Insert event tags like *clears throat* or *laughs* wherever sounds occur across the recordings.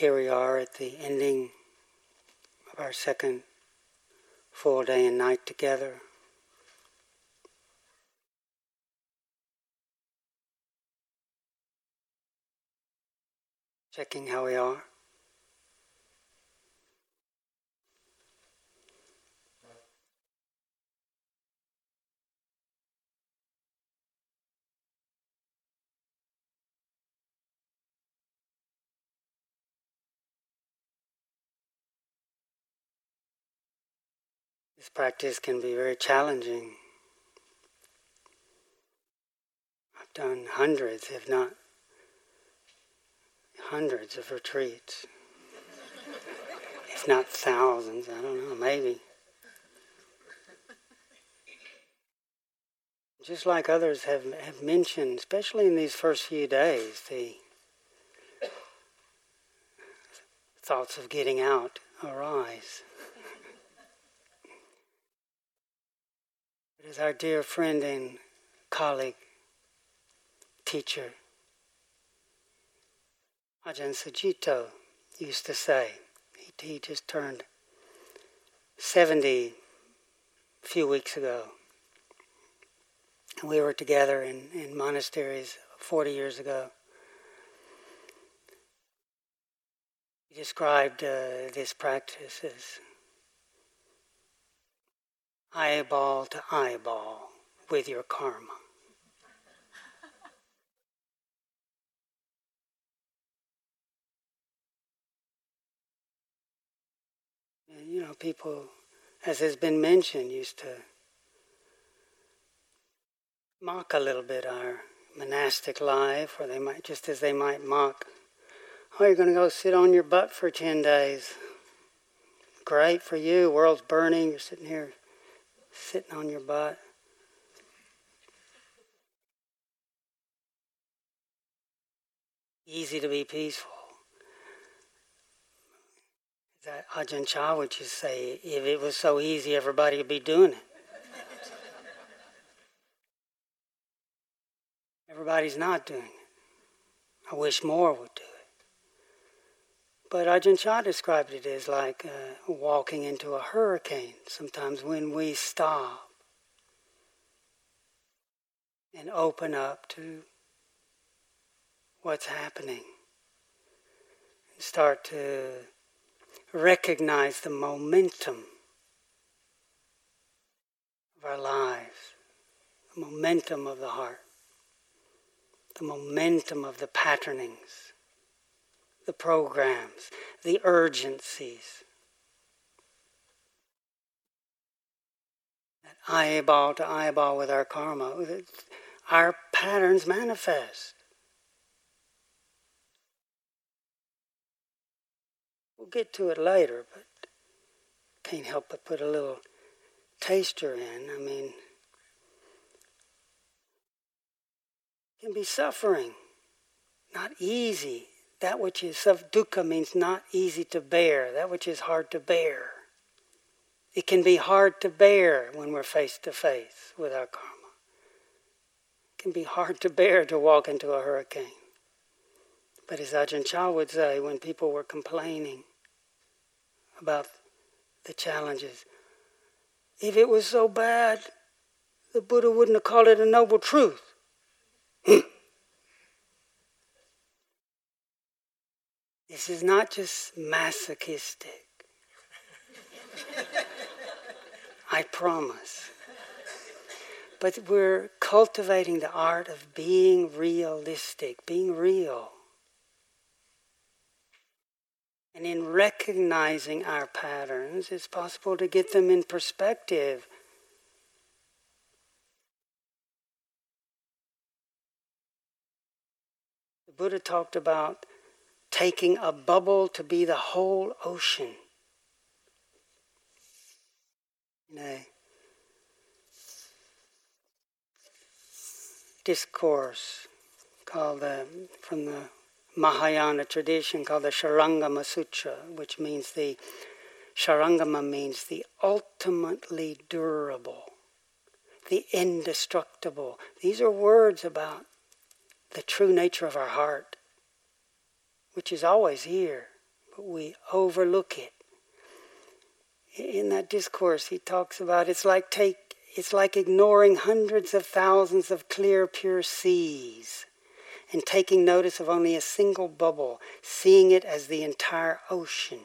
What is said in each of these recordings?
Here we are at the ending of our second full day and night together. Checking how we are. This practice can be very challenging. I've done hundreds, if not hundreds, of retreats. if not thousands, I don't know, maybe. Just like others have, have mentioned, especially in these first few days, the thoughts of getting out arise. It is our dear friend and colleague, teacher, Ajahn Sucitto used to say. He, he just turned 70 a few weeks ago. And we were together in, in monasteries 40 years ago. He described uh, this practice as eyeball to eyeball with your karma. you know, people, as has been mentioned, used to mock a little bit our monastic life, or they might, just as they might mock, oh, you're going to go sit on your butt for 10 days. Great for you, world's burning, you're sitting here sitting on your butt. Easy to be peaceful. That Ajahn Chah would just say, if it was so easy, everybody would be doing it. Everybody's not doing it. I wish more would do it. But Ajahn Chah described it as like uh, walking into a hurricane. Sometimes when we stop and open up to what's happening and start to recognize the momentum of our lives, the momentum of the heart, the momentum of the patternings the programs, the urgencies. That eyeball to eyeball with our karma, our patterns manifest. We'll get to it later, but can't help but put a little taster in. I mean, can be suffering, not easy that which is of dukkha means not easy to bear, that which is hard to bear. It can be hard to bear when we're face to face with our karma. It can be hard to bear to walk into a hurricane. But as Ajahn Chah would say, when people were complaining about the challenges, if it was so bad, the Buddha wouldn't have called it a noble truth. *laughs* This is not just masochistic. *laughs* I promise. But we're cultivating the art of being realistic, being real. And in recognizing our patterns, it's possible to get them in perspective. The Buddha talked about taking a bubble to be the whole ocean. In a discourse called the, from the Mahayana tradition called the Sharangama Sutra, which means the Sharangama means the ultimately durable, the indestructible. These are words about the true nature of our heart which is always here, but we overlook it. In that discourse, he talks about it's like take it's like ignoring hundreds of thousands of clear, pure seas and taking notice of only a single bubble, seeing it as the entire ocean.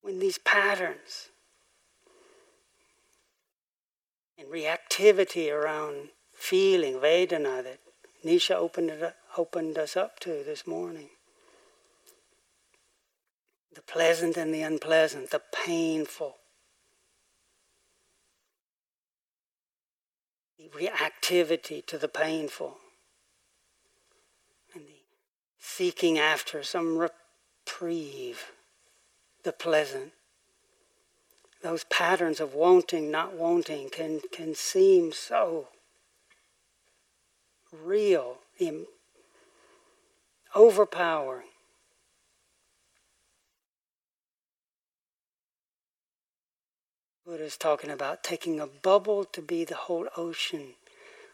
When these patterns and reactivity around feeling, Vedana, that Nisha opened, it opened us up to this morning. The pleasant and the unpleasant, the painful, the reactivity to the painful, and the seeking after some reprieve, the pleasant. Those patterns of wanting, not wanting, can, can seem so real, Im- overpowering. Buddha's talking about taking a bubble to be the whole ocean.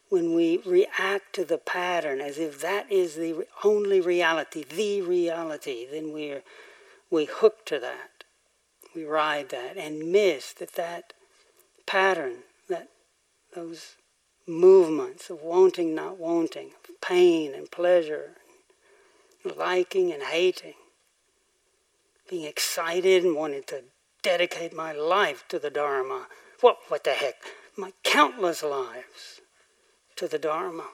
When we react to the pattern as if that is the only reality, the reality, then we're we hook to that we ride that and miss that that pattern, that those movements of wanting, not wanting, of pain and pleasure, liking and hating, being excited and wanting to dedicate my life to the Dharma. What, what the heck? My countless lives to the Dharma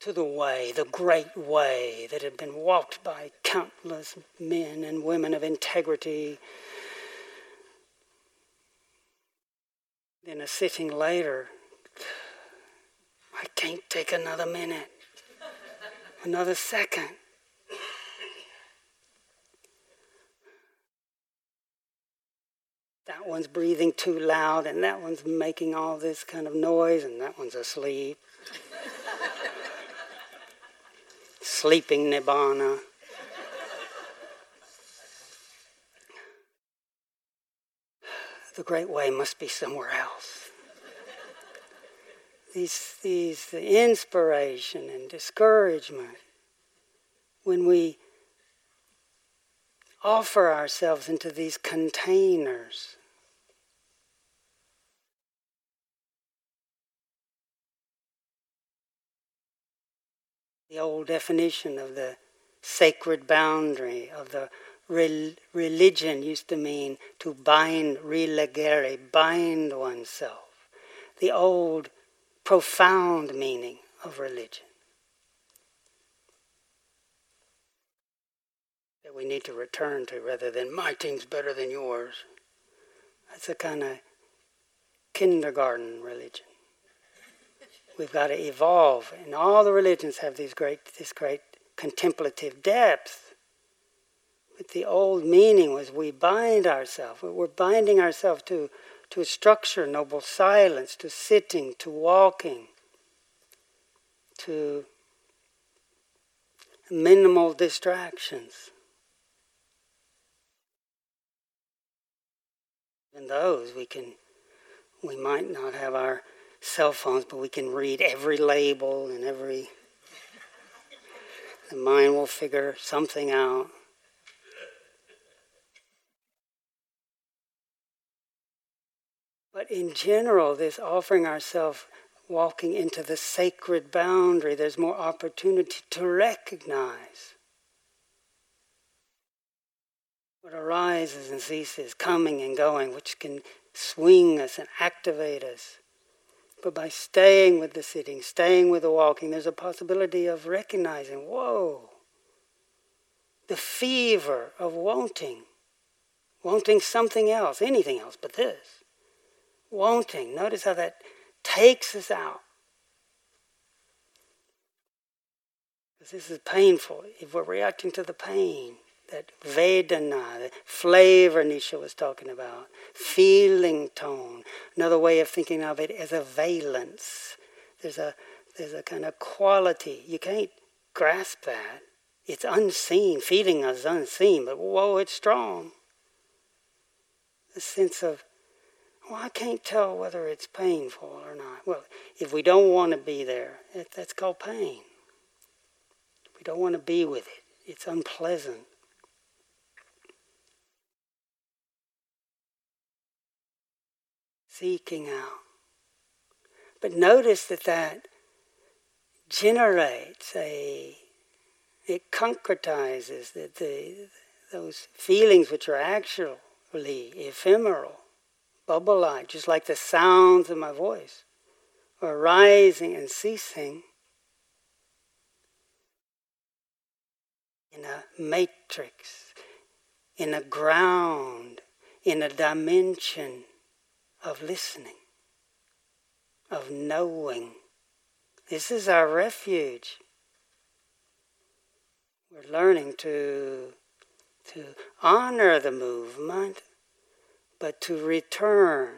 to the way, the great way that had been walked by countless men and women of integrity. Then a sitting later, I can't take another minute, another second. That one's breathing too loud, and that one's making all this kind of noise, and that one's asleep. *laughs* sleeping nibbana. The great way must be somewhere else. These, these, the inspiration and discouragement, when we offer ourselves into these containers the old definition of the sacred boundary of the rel- religion used to mean to bind religere, bind oneself. The old profound meaning of religion. That we need to return to rather than my team's better than yours. That's a kind of kindergarten religion. We've got to evolve. And all the religions have these great, this great contemplative depth. The old meaning was we bind ourselves. We're binding ourselves to, to structure, noble silence, to sitting, to walking, to minimal distractions. In those, we can, we might not have our cell phones, but we can read every label and every. The mind will figure something out. But in general, this offering ourselves, walking into the sacred boundary, there's more opportunity to recognize what arises and ceases, coming and going, which can swing us and activate us. But by staying with the sitting, staying with the walking, there's a possibility of recognizing whoa, the fever of wanting, wanting something else, anything else but this. Wanting. Notice how that takes us out. Because this is painful. If we're reacting to the pain, that Vedana, the flavor Nisha was talking about, feeling tone. Another way of thinking of it is a valence. There's a there's a kind of quality. You can't grasp that. It's unseen. Feeling is unseen, but whoa, it's strong. The sense of, well, I can't tell whether it's painful or not. Well, if we don't want to be there, that's called pain. We don't want to be with it. It's unpleasant. Seeking out. But notice that that generates a, it concretizes the, the, those feelings which are actually ephemeral, bubble like, just like the sounds of my voice, are rising and ceasing in a matrix, in a ground, in a dimension of listening, of knowing. This is our refuge. We're learning to, to honor the movement, but to return,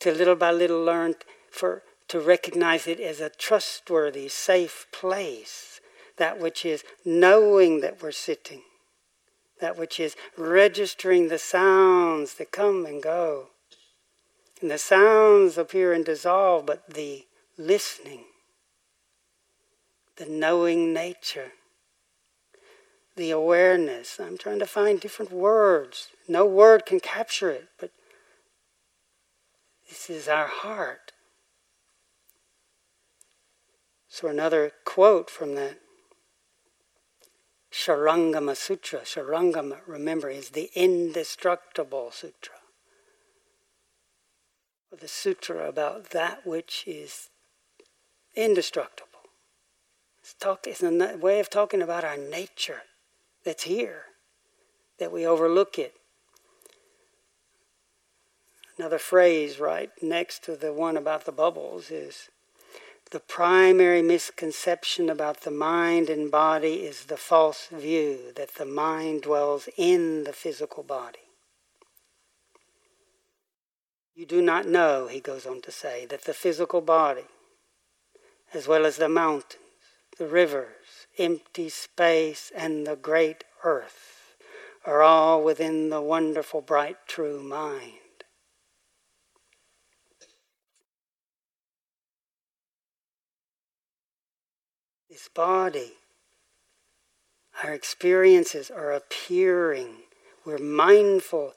to little by little learn for, to recognize it as a trustworthy, safe place that which is knowing that we're sitting, that which is registering the sounds that come and go. And the sounds appear and dissolve, but the listening, the knowing nature, the awareness. I'm trying to find different words. No word can capture it, but this is our heart. So, another quote from that Shurangama Sutra. Shurangama, remember, is the indestructible sutra. The sutra about that which is indestructible. It's, talk, it's a way of talking about our nature that's here, that we overlook it. Another phrase right next to the one about the bubbles is the primary misconception about the mind and body is the false view that the mind dwells in the physical body. You do not know, he goes on to say, that the physical body, as well as the mountains, the rivers, empty space, and the great earth, are all within the wonderful, bright, true mind. this body. Our experiences are appearing. We're mindful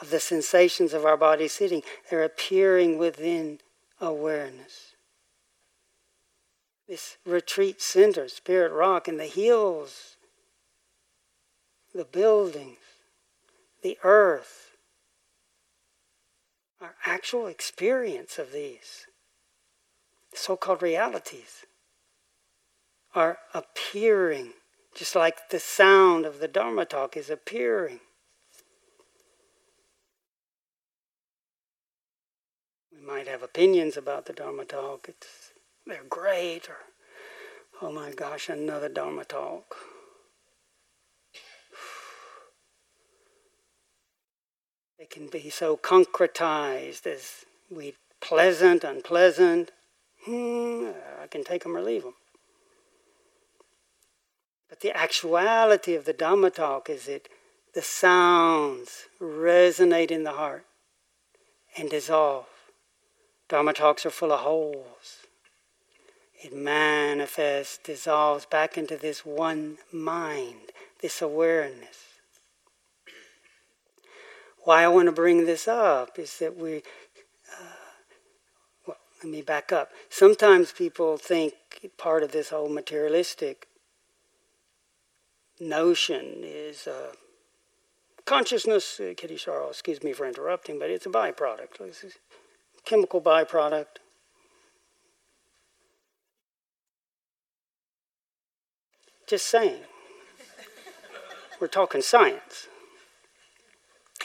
of the sensations of our body sitting. They're appearing within awareness. This retreat center, Spirit Rock, and the hills, the buildings, the earth, our actual experience of these so called realities are appearing, just like the sound of the Dharma talk is appearing. We might have opinions about the Dharma talk. It's they're great, or oh my gosh, another Dharma talk. They can be so concretized as we pleasant, unpleasant. Hmm, I can take them or leave them. But the actuality of the Dhamma talk is that the sounds resonate in the heart and dissolve. Dharma talks are full of holes. It manifests, dissolves back into this one mind, this awareness. Why I want to bring this up is that we, uh, well, let me back up. Sometimes people think part of this whole materialistic notion is uh, consciousness. Uh, Kittisaro, excuse me for interrupting, but it's a byproduct. It's a chemical byproduct. Just saying. We're talking science.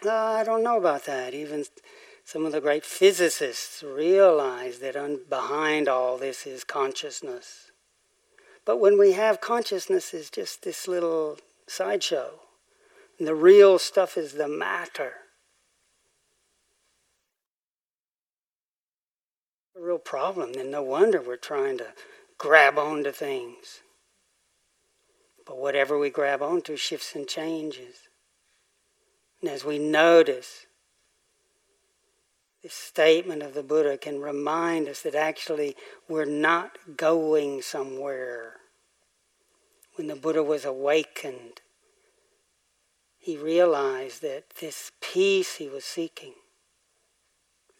Uh, I don't know about that. Even some of the great physicists realize that un- behind all this is consciousness. But when we have consciousness is just this little sideshow, and the real stuff is the matter. A real problem, then no wonder we're trying to grab onto things. But whatever we grab onto shifts and changes. And as we notice, this statement of the Buddha can remind us that actually we're not going somewhere. when the Buddha was awakened, he realized that this peace he was seeking,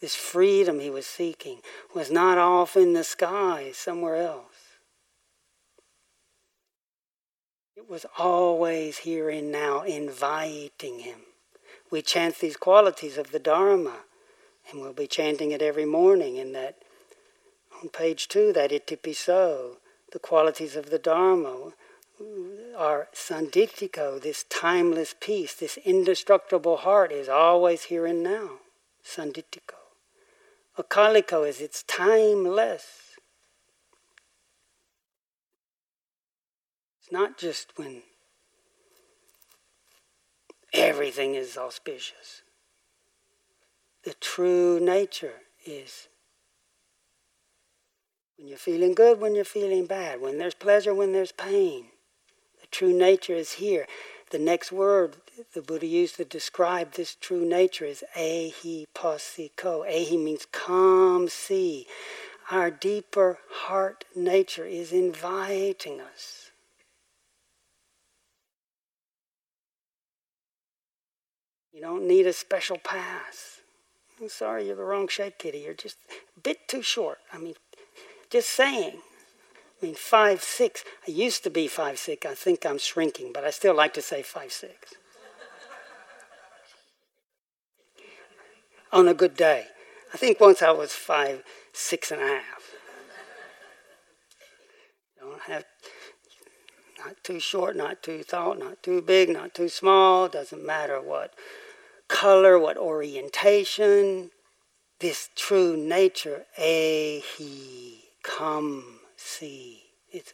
this freedom he was seeking, was not off in the sky somewhere else. It was always here and now, inviting him. We chant these qualities of the Dharma, and we'll be chanting it every morning in that, on page two, that itipiso, the qualities of the Dharma are sanditthiko, this timeless peace, this indestructible heart is always here and now. Sanditthiko. Akaliko is it's timeless. It's not just when everything is auspicious. The true nature is when you're feeling good, when you're feeling bad, when there's pleasure, when there's pain. The true nature is here. The next word the Buddha used to describe this true nature is ehi passiko. Ehi means calm sea. Our deeper heart nature is inviting us You don't need a special pass. I'm sorry, you're the wrong shape, kitty. You're just a bit too short. I mean, just saying. I mean, five six. I used to be five six. I think I'm shrinking, but I still like to say five six. On a good day, I think once I was five six and a half. Don't have not too short, not too tall, not too big, not too small. Doesn't matter what color, what orientation, this true nature, ehi, come, see. It's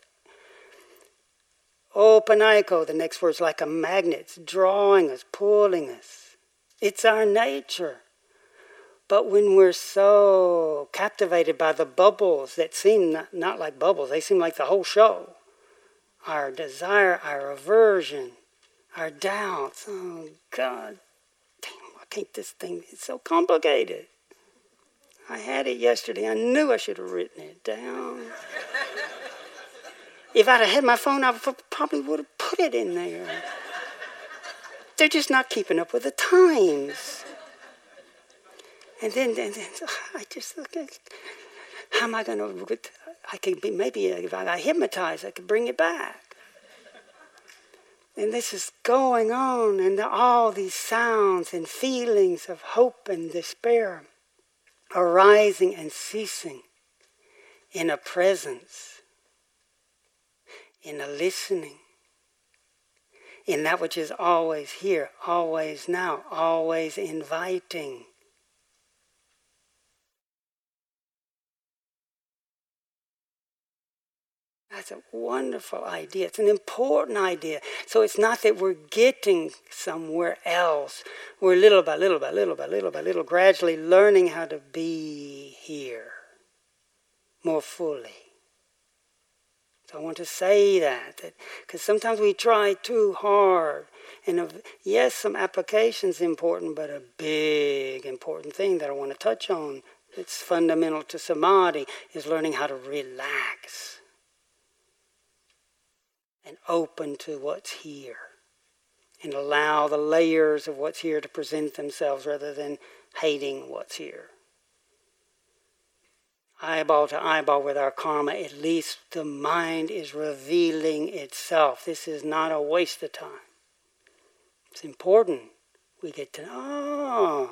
Opanayiko, the next word is like a magnet. It's drawing us, pulling us. It's our nature. But when we're so captivated by the bubbles that seem not, not like bubbles, they seem like the whole show. Our desire, our aversion, our doubts. Oh, God, can't this thing, it's so complicated. I had it yesterday. I knew I should have written it down. if I'd have had my phone, I probably would have put it in there. They're just not keeping up with the times. And then, then, then *sighs* I just look at how am I going to? I could be maybe if I got hypnotized, I could bring it back. And this is going on, and all these sounds and feelings of hope and despair arising and ceasing in a presence, in a listening, in that which is always here, always now, always inviting. That's a wonderful idea. It's an important idea. So it's not that we're getting somewhere else. We're little by little by little by little by little gradually learning how to be here more fully. So I want to say that because sometimes we try too hard. And yes, some applications important, but a big important thing that I want to touch on that's fundamental to samadhi is learning how to relax and open to what's here and allow the layers of what's here to present themselves rather than hating what's here. Eyeball to eyeball with our karma, at least the mind is revealing itself. This is not a waste of time. It's important. We get to. Oh.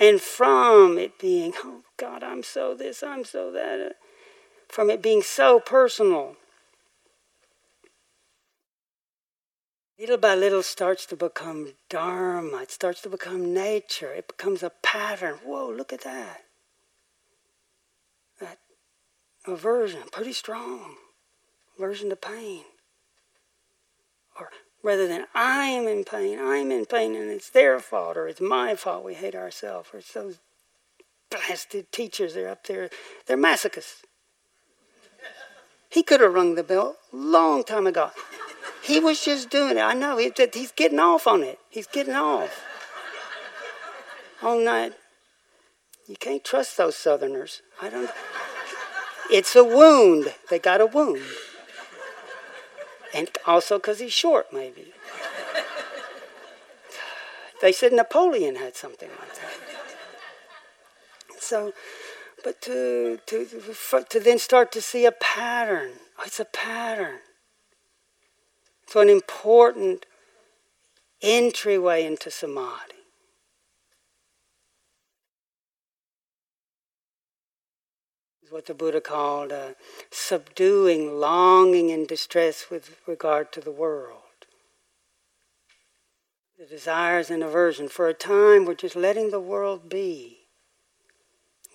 And from it being, oh God, I'm so this, I'm so that, from it being so personal, little by little starts to become dharma. It starts to become nature. It becomes a pattern. Whoa, look at that. That aversion, pretty strong. Aversion to pain. Or rather than I'm in pain, I'm in pain and it's their fault or it's my fault. We hate ourselves. Or it's those blasted teachers, they're up there. They're masochists. He could have rung the bell long time ago. He was just doing it. I know. He, he's getting off on it. He's getting off. Oh, All night. You can't trust those Southerners. I don't. It's a wound. They got a wound. And also because he's short, maybe. they said Napoleon had something like that. So, but to, to, to then start to see a pattern. Oh, it's a pattern. So, an important entryway into samadhi. Is what the Buddha called uh, subduing longing and distress with regard to the world. The desires and aversion. For a time, we're just letting the world be.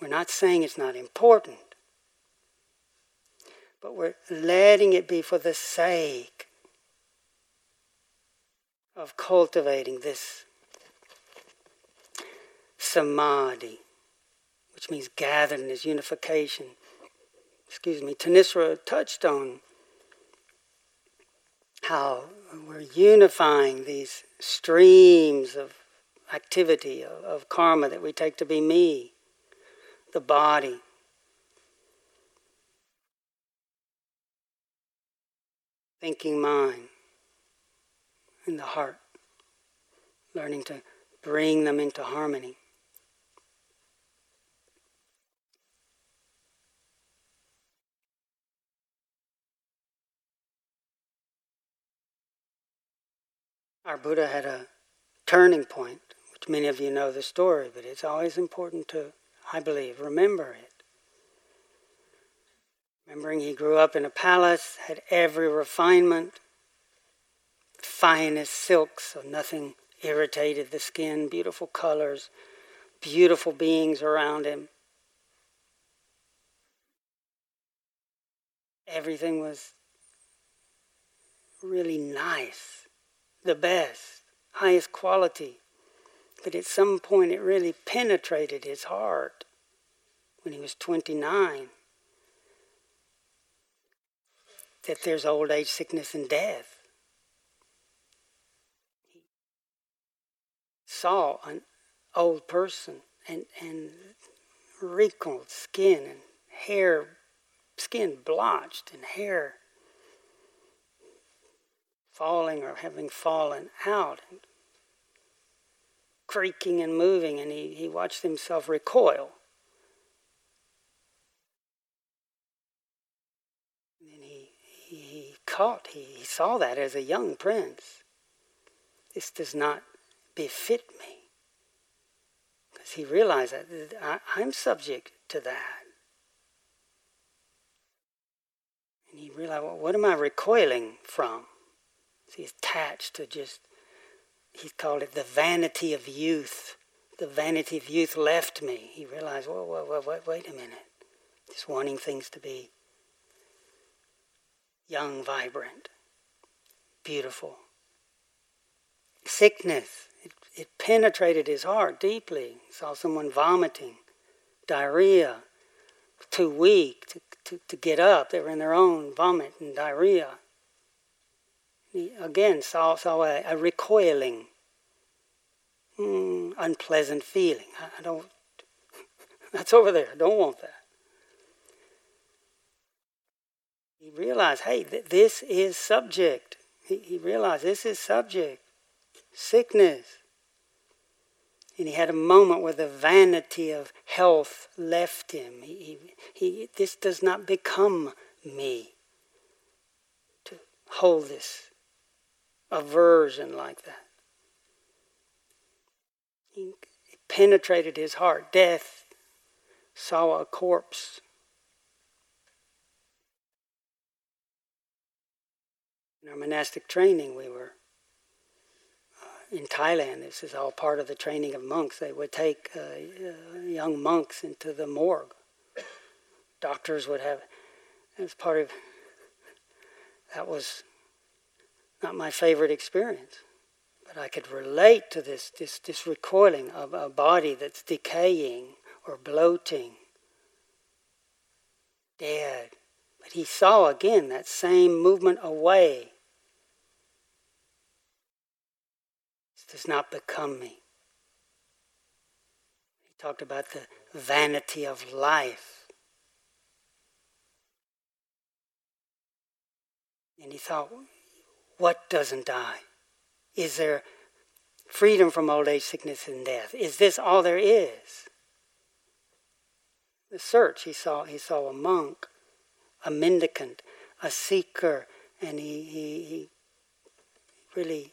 We're not saying it's not important, but we're letting it be for the sake of cultivating this samadhi which means gathering, gatheredness, unification. Excuse me, Thanissara touched on how we're unifying these streams of activity, of, of karma that we take to be me, the body. Thinking mind and the heart, learning to bring them into harmony. Our Buddha had a turning point, which many of you know the story, but it's always important to, I believe, remember it. Remembering he grew up in a palace, had every refinement, finest silks, so nothing irritated the skin, beautiful colors, beautiful beings around him. Everything was really nice the best, highest quality. But at some point, it really penetrated his heart when he was 29 that there's old age, sickness, and death. Saw an old person and, and wrinkled skin and hair, skin blotched and hair falling or having fallen out, and creaking and moving, and he, he watched himself recoil. And he, he, he caught, he, he saw that as a young prince. This does not befit me. Because he realized that I'm subject to that. And he realized, well, what am I recoiling from? he's attached to just, he called it the vanity of youth. The vanity of youth left me. He realized, whoa, whoa, whoa, wait, wait a minute. Just wanting things to be young, vibrant, beautiful. Sickness, it, penetrated his heart deeply. He saw someone vomiting, diarrhea, too weak to, to, to get up. They were in their own vomit and diarrhea again saw, saw a, a recoiling, mm, unpleasant feeling. I, I don't, *laughs* that's over there. I don't want that. He realized, hey, th- this is subject. He, he realized this is subject. Sickness. And he had a moment where the vanity of health left him. He, he, he, this does not become me to hold this aversion like that. It penetrated his heart. Death saw a corpse. In our monastic training, we were in Thailand. This is all part of the training of monks. They would take uh, uh, young monks into the morgue. Doctors would have, as part of, that was not my favorite experience. But I could relate to this, this, this recoiling of a body that's decaying or bloating, dead. But he saw again that same movement away. Does not become me. He talked about the vanity of life. And he thought, What doesn't die? Is there freedom from old age, sickness, and death? Is this all there is? The search, he saw, he saw a monk, a mendicant, a seeker, and he, he, he really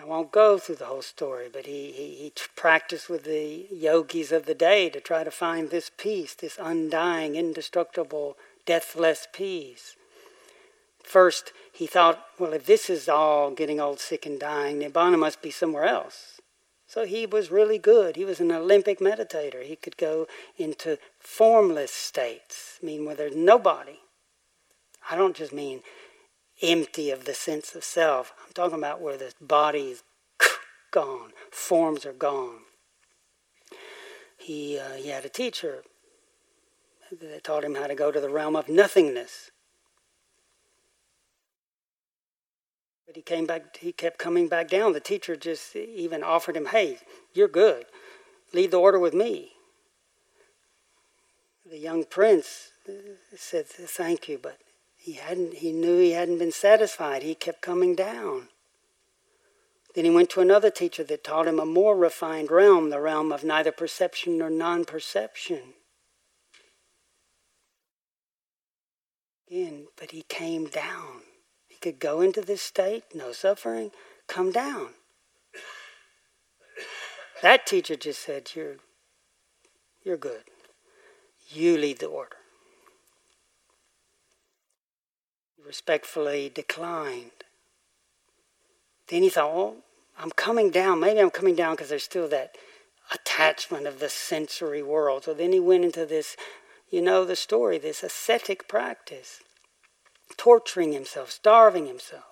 I won't go through the whole story, but he, he, he practiced with the yogis of the day to try to find this peace, this undying, indestructible, deathless peace. First, he thought, well, if this is all getting old, sick, and dying, Nibbana must be somewhere else. So he was really good. He was an Olympic meditator. He could go into formless states, I mean, where there's nobody. I don't just mean empty of the sense of self. I'm talking about where the body is *clears throat* gone, forms are gone. He, uh, he had a teacher that taught him how to go to the realm of nothingness. But he came back, he kept coming back down. The teacher just even offered him, hey, you're good. Leave the order with me. The young prince said, thank you, but he hadn't he knew he hadn't been satisfied. He kept coming down. Then he went to another teacher that taught him a more refined realm, the realm of neither perception nor non-perception. Again, but he came down. He could go into this state, no suffering, come down. That teacher just said, You're you're good. You lead the order. Respectfully declined. Then he thought, well, I'm coming down. Maybe I'm coming down because there's still that attachment of the sensory world. So then he went into this, you know, the story, this ascetic practice, torturing himself, starving himself.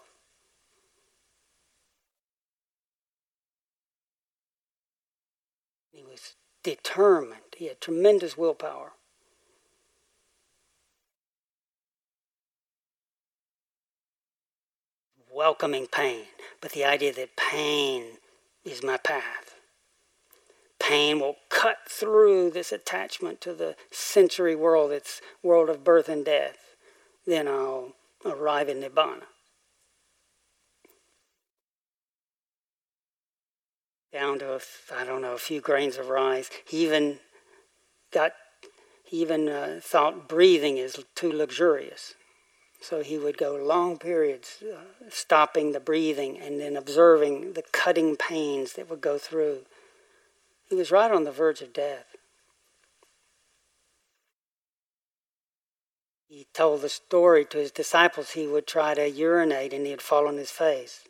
He was determined. He had tremendous willpower. Welcoming pain, but the idea that pain is my path. Pain will cut through this attachment to the sensory world, its world of birth and death. Then I'll arrive in Nibbana. Down to, I don't know, a few grains of rice. He even got, he even uh, thought breathing is too luxurious. So he would go long periods uh, stopping the breathing and then observing the cutting pains that would go through. He was right on the verge of death. He told the story to his disciples. He would try to urinate and he'd fall on his face.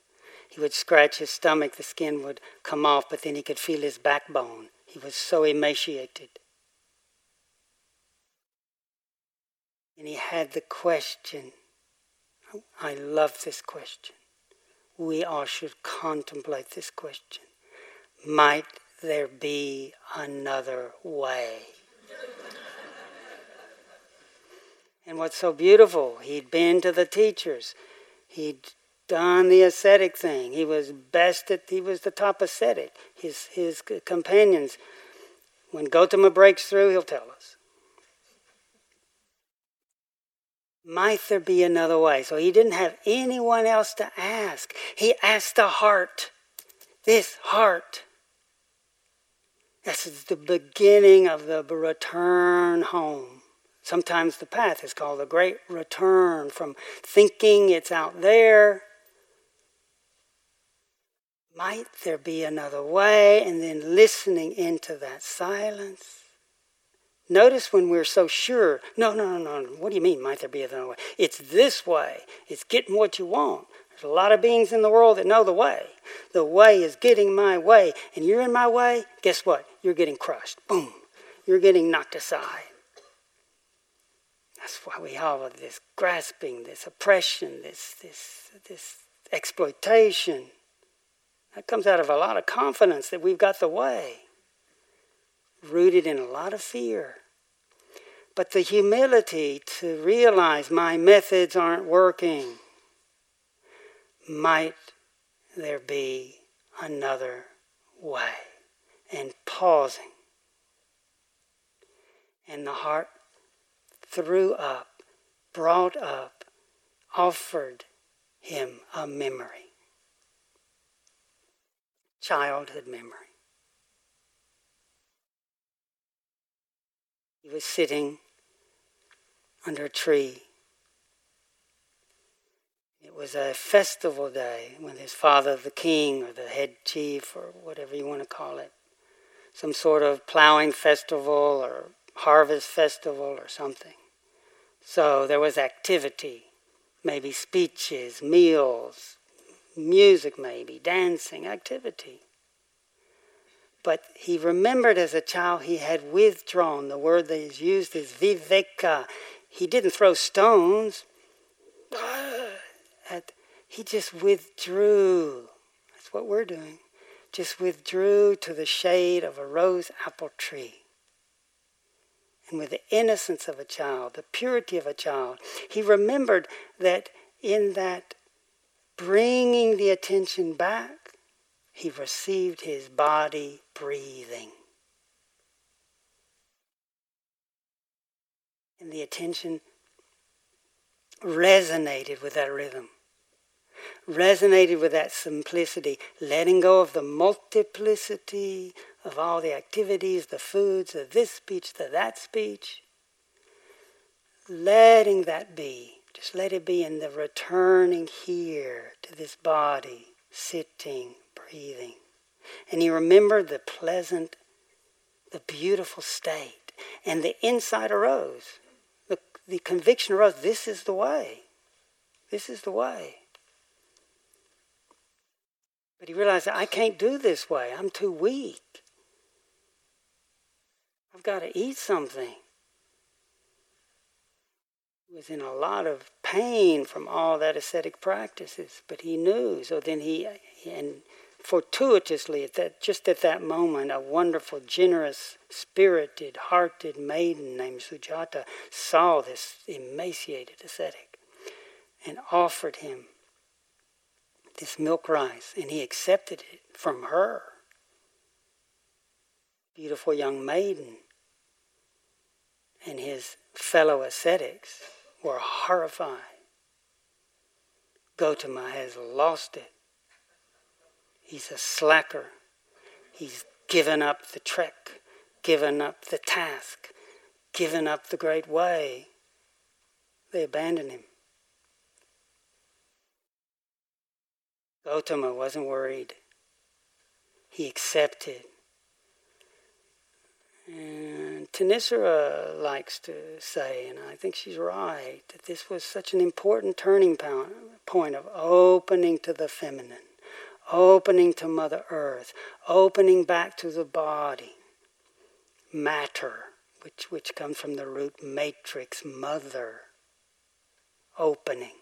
He would scratch his stomach, the skin would come off, but then he could feel his backbone. He was so emaciated. And he had the question I love this question. We all should contemplate this question. Might there be another way? and what's so beautiful, he'd been to the teachers. He'd done the ascetic thing. He was best at, he was the top ascetic. His, his companions, when Gotama breaks through, he'll tell us. Might there be another way? So he didn't have anyone else to ask. He asked the heart. This heart. This is the beginning of the return home. Sometimes the path is called the great return from thinking it's out there. Might there be another way? And then listening into that silence. Notice when we're so sure, no, no, no, no, what do you mean, might there be another way? It's this way. It's getting what you want. There's a lot of beings in the world that know the way. The way is getting my way, and you're in my way, guess what? You're getting crushed. Boom. You're getting knocked aside. That's why we have this grasping, this oppression, this, this, this exploitation. That comes out of a lot of confidence that we've got the way rooted in a lot of fear. But the humility to realize my methods aren't working. Might there be another way? And pausing. And the heart threw up, brought up, offered him a memory. Childhood memory. He was sitting under a tree. It was a festival day when his father, the king, or the head chief, or whatever you want to call it, some sort of plowing festival or harvest festival or something. So there was activity, maybe speeches, meals, music, maybe, dancing, activity. But he remembered as a child he had withdrawn. The word that is used is viveka. He didn't throw stones. *sighs* He just withdrew. That's what we're doing. Just withdrew to the shade of a rose apple tree. And with the innocence of a child, the purity of a child, he remembered that in that bringing the attention back, he received his body breathing. And the attention resonated with that rhythm, resonated with that simplicity, letting go of the multiplicity of all the activities, the foods, of this speech, the that speech. Letting that be. Just let it be in the returning here to this body, sitting, breathing. And he remembered the pleasant, the beautiful state. And the insight arose. The, conviction arose this is the way. This is the way. But he realized I can't do this way. I'm too weak. I've got to eat something. He was in a lot of pain from all that ascetic practices, but he knew. So then he, and fortuitously at that just at that moment a wonderful generous spirited hearted maiden named sujata saw this emaciated ascetic and offered him this milk rice and he accepted it from her. Beautiful young maiden and his fellow ascetics were horrified. Gotama has lost it He's a slacker. He's given up the trek, given up the task, given up the great way. They abandon him. Gautama wasn't worried. He accepted. And Thanissara likes to say, and I think she's right, that this was such an important turning point of opening to the feminine opening to Mother Earth, opening back to the body, matter, which, which comes from the root matrix, mother, opening,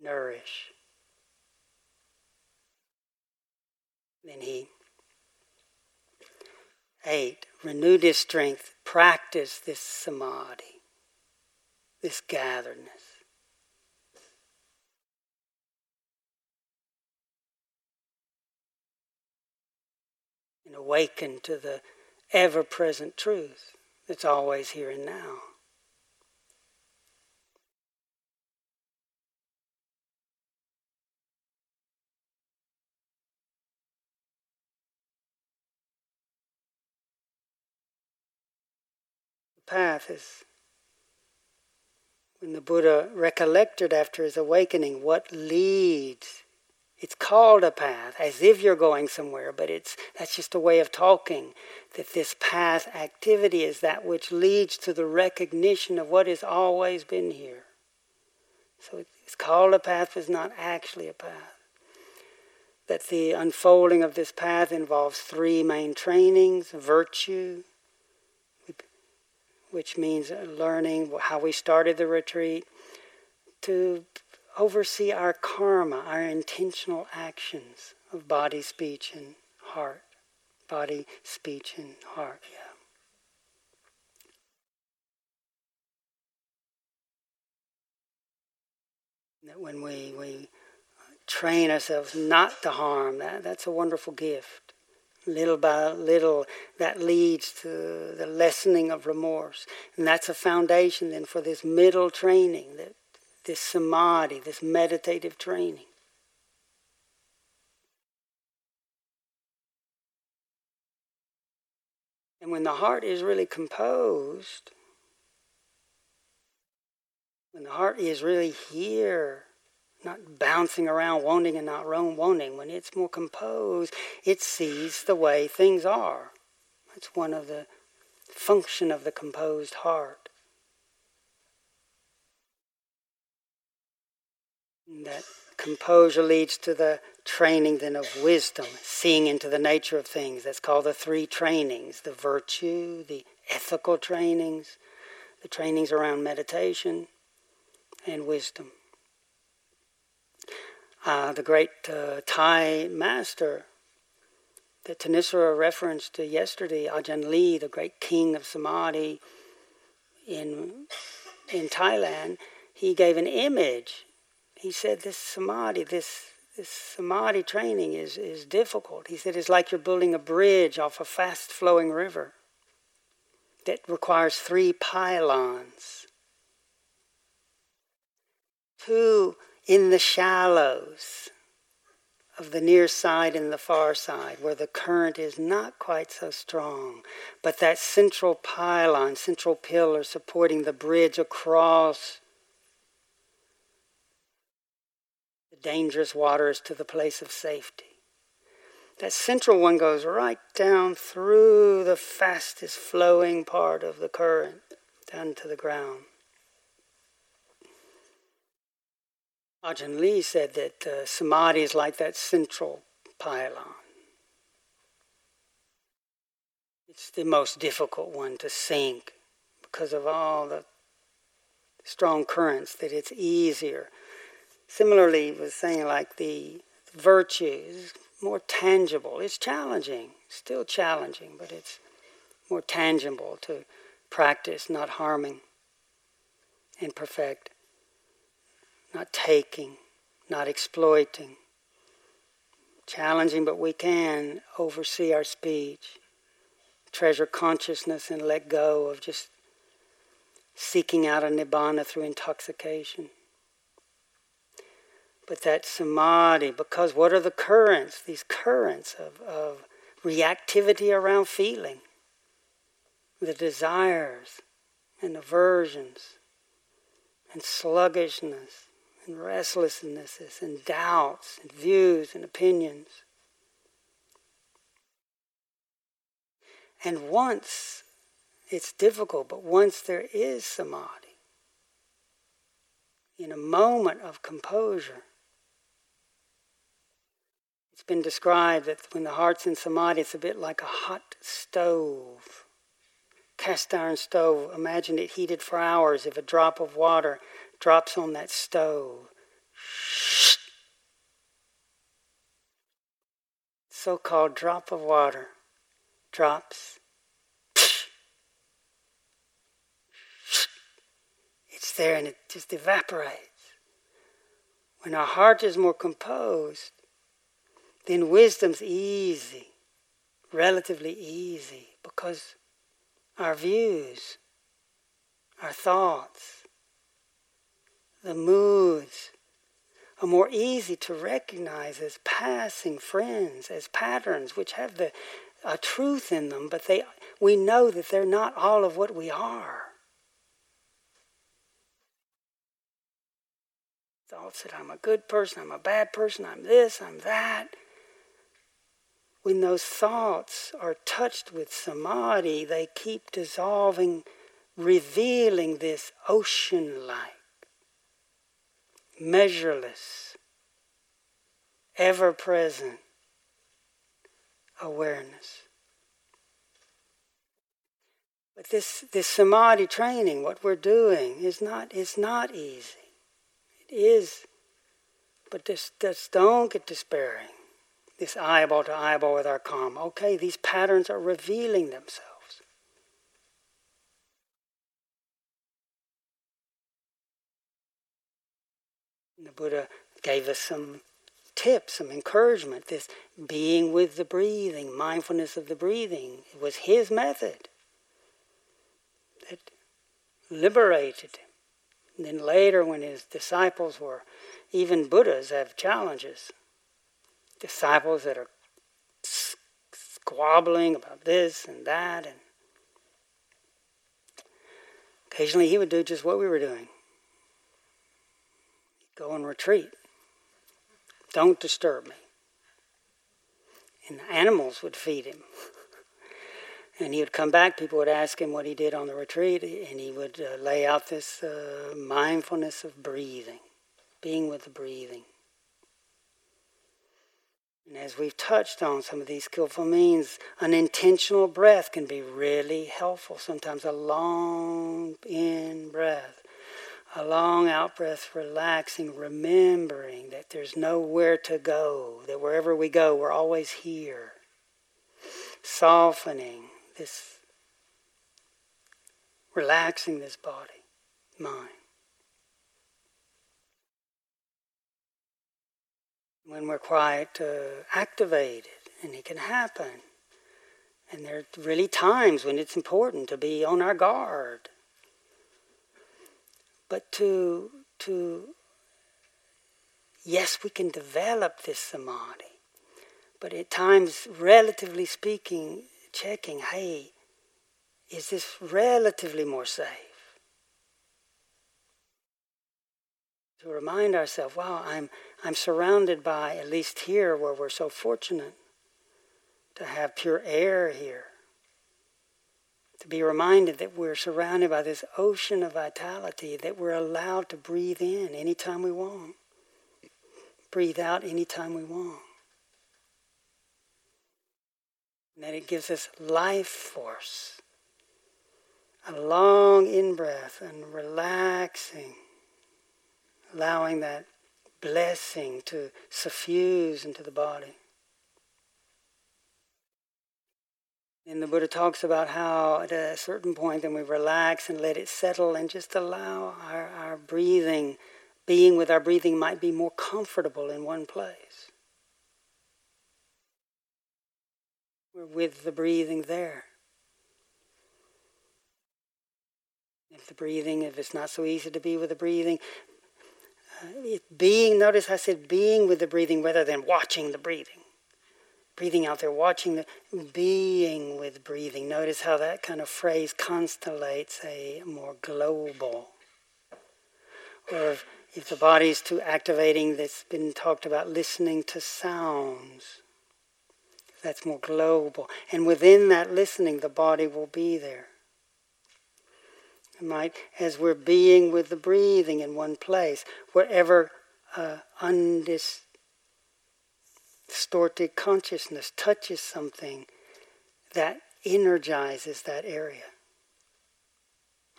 nourish. Then he ate, renewed his strength, practiced this samadhi, this gatheredness. And awaken to the ever present truth that's always here and now. The path is when the Buddha recollected after his awakening what leads it's called a path, as if you're going somewhere, but it's that's just a way of talking. That this path activity is that which leads to the recognition of what has always been here. So it's called a path, but it's not actually a path. That the unfolding of this path involves three main trainings virtue, which means learning how we started the retreat, to oversee our karma, our intentional actions of body, speech, and heart. Body, speech, and heart, yeah. That when we, we train ourselves not to harm, that, that's a wonderful gift. Little by little, that leads to the lessening of remorse. And that's a foundation then for this middle training that this samadhi, this meditative training. And when the heart is really composed, when the heart is really here, not bouncing around wanting and not wanting, when it's more composed, it sees the way things are. That's one of the function of the composed heart. And that composure leads to the training then of wisdom, seeing into the nature of things. That's called the three trainings the virtue, the ethical trainings, the trainings around meditation, and wisdom. Uh, the great uh, Thai master that Thanissara referenced to yesterday, Ajahn Lee, the great king of Samadhi in, in Thailand, he gave an image. He said, This Samadhi, this this samadhi training is, is difficult. He said it's like you're building a bridge off a fast flowing river that requires three pylons. Two in the shallows of the near side and the far side, where the current is not quite so strong, but that central pylon, central pillar supporting the bridge across dangerous waters to the place of safety. That central one goes right down through the fastest flowing part of the current down to the ground. Ajahn Lee said that uh, samadhi is like that central pylon. It's the most difficult one to sink because of all the strong currents, that it's easier Similarly, was saying like the virtues more tangible. It's challenging, still challenging, but it's more tangible to practice, not harming and perfect, not taking, not exploiting. Challenging, but we can oversee our speech, treasure consciousness, and let go of just seeking out a nibbana through intoxication. But that samadhi, because what are the currents? These currents of, of reactivity around feeling, the desires and aversions, and sluggishness, and restlessnesses, and doubts, and views, and opinions. And once it's difficult, but once there is samadhi, in a moment of composure, it's been described that when the heart's in samadhi, it's a bit like a hot stove, cast iron stove. Imagine it heated for hours. If a drop of water drops on that stove, so called drop of water drops. It's there and it just evaporates. When our heart is more composed, then wisdom's easy, relatively easy, because our views, our thoughts, the moods are more easy to recognize as passing friends, as patterns which have the a truth in them, but they we know that they're not all of what we are. Thoughts that I'm a good person, I'm a bad person, I'm this, I'm that when those thoughts are touched with samadhi, they keep dissolving, revealing this ocean like, measureless, ever present awareness. But this, this samadhi training, what we're doing, is not, is not easy. It is, but just, just don't get despairing this eyeball to eyeball with our calm. Okay, these patterns are revealing themselves. And the Buddha gave us some tips, some encouragement. This being with the breathing, mindfulness of the breathing, it was his method that liberated him. And then later, when his disciples were, even Buddhas have challenges. Disciples that are squabbling about this and that, and occasionally he would do just what we were doing go and retreat. Don't disturb me. And the animals would feed him. *laughs* and he would come back, people would ask him what he did on the retreat, and he would uh, lay out this uh, mindfulness of breathing, being with the breathing. And as we've touched on some of these skillful means, an intentional breath can be really helpful. Sometimes a long in breath a long out breath, relaxing, remembering that there's nowhere to go, that wherever we go, we're always here. Softening this, relaxing this body, mind. When we're quite uh, activated, and it can happen. And there are really times when it's important to be on our guard but to to yes we can develop this samadhi but at times relatively speaking checking hey is this relatively more safe to remind ourselves wow i'm i'm surrounded by at least here where we're so fortunate to have pure air here to be reminded that we're surrounded by this ocean of vitality, that we're allowed to breathe in anytime we want, breathe out anytime we want. And that it gives us life force, a long in breath and relaxing, allowing that blessing to suffuse into the body. And the Buddha talks about how at a certain point then we relax and let it settle and just allow our, our breathing, being with our breathing might be more comfortable in one place. We're with the breathing there. If the breathing, if it's not so easy to be with the breathing, being, notice I said being with the breathing rather than watching the breathing breathing out there, watching the being with breathing. Notice how that kind of phrase constellates a more global. Or if, the body is too activating, that's been talked about listening to sounds. That's more global. And within that listening, the body will be there. Might, as we're being with the breathing in one place, wherever uh, undis, distorted consciousness touches something that energizes that area.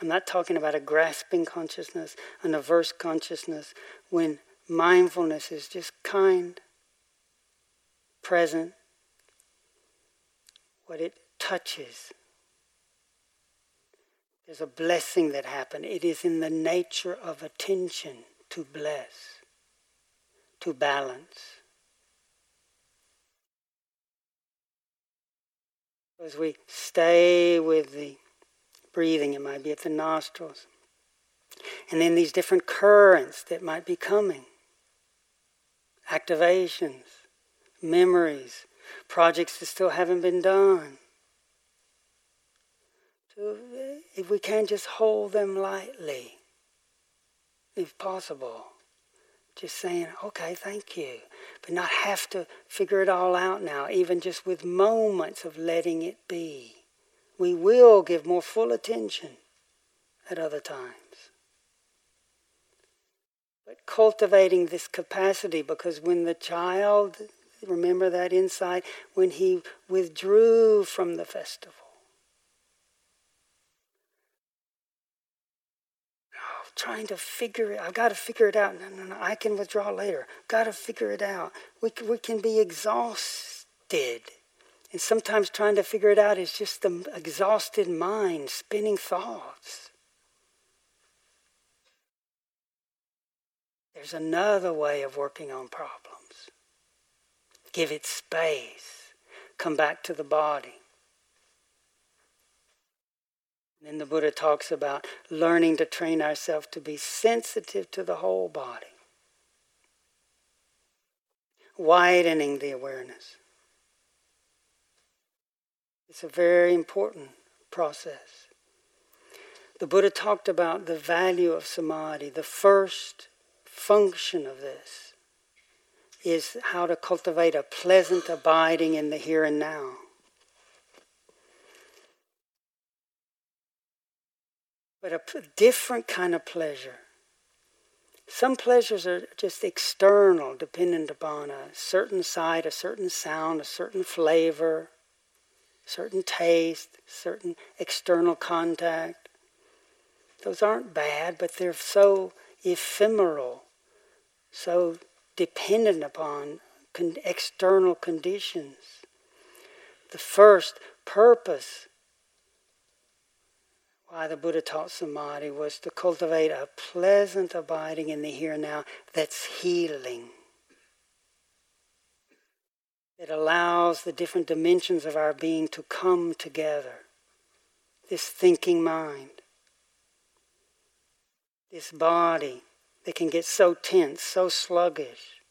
I'm not talking about a grasping consciousness, an averse consciousness, when mindfulness is just kind, present, what it touches. There's a blessing that happened. It is in the nature of attention to bless, to balance. As we stay with the breathing, it might be at the nostrils. And then these different currents that might be coming activations, memories, projects that still haven't been done. If we can just hold them lightly, if possible, just saying, okay, thank you but not have to figure it all out now, even just with moments of letting it be. We will give more full attention at other times. But cultivating this capacity, because when the child, remember that insight, when he withdrew from the festival, trying to figure it. I've got to figure it out. No, no, no. I can withdraw later. Got to figure it out. We we can be exhausted, and sometimes trying to figure it out is just the exhausted mind spinning thoughts. There's another way of working on problems. Give it space. Come back to the body. Then the Buddha talks about learning to train ourselves to be sensitive to the whole body, widening the awareness. It's a very important process. The Buddha talked about the value of samadhi. The first function of this is how to cultivate a pleasant abiding in the here and now. But a different kind of pleasure. Some pleasures are just external, dependent upon a certain sight, a certain sound, a certain flavor, certain taste, certain external contact. Those aren't bad, but they're so ephemeral, so dependent upon con- external conditions. The first purpose why the Buddha taught samadhi was to cultivate a pleasant abiding in the here and now that's healing. It allows the different dimensions of our being to come together. This thinking mind, this body that can get so tense, so sluggish.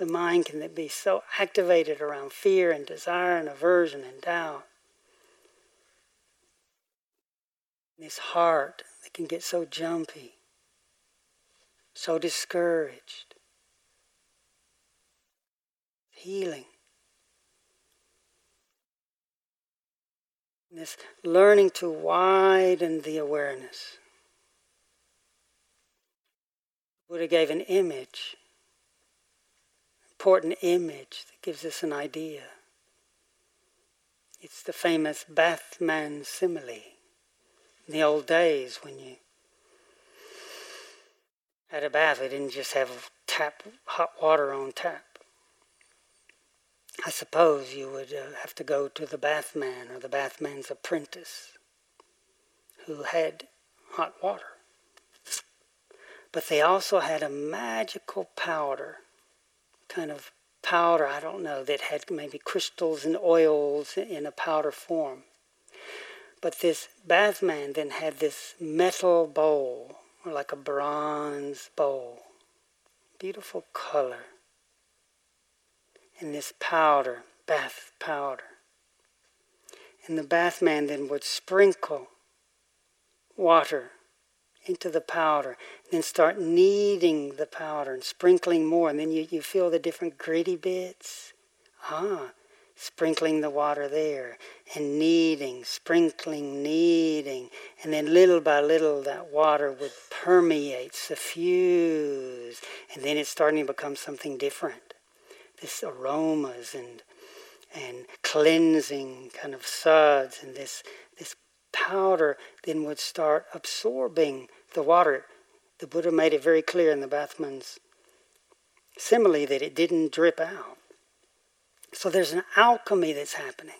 The mind can be so activated around fear and desire and aversion and doubt. This heart that can get so jumpy, so discouraged. Healing. This learning to widen the awareness. Buddha gave an image, important image that gives us an idea. It's the famous bathman simile. In the old days, when you had a bath, they didn't just have tap hot water on tap. I suppose you would uh, have to go to the bathman or the bathman's apprentice who had hot water. But they also had a magical powder, kind of powder, I don't know, that had maybe crystals and oils in a powder form. But this bathman then had this metal bowl, or like a bronze bowl, beautiful color, and this powder, bath powder. And the bathman then would sprinkle water into the powder, and then start kneading the powder and sprinkling more, and then you, you feel the different gritty bits. Ah, sprinkling the water there, and kneading, sprinkling, kneading, and then little by little that water would permeate, suffuse, and then it's starting to become something different. This aromas and and cleansing kind of suds and this this powder then would start absorbing the water, the Buddha made it very clear in the Bathman's simile that it didn't drip out. So there's an alchemy that's happening.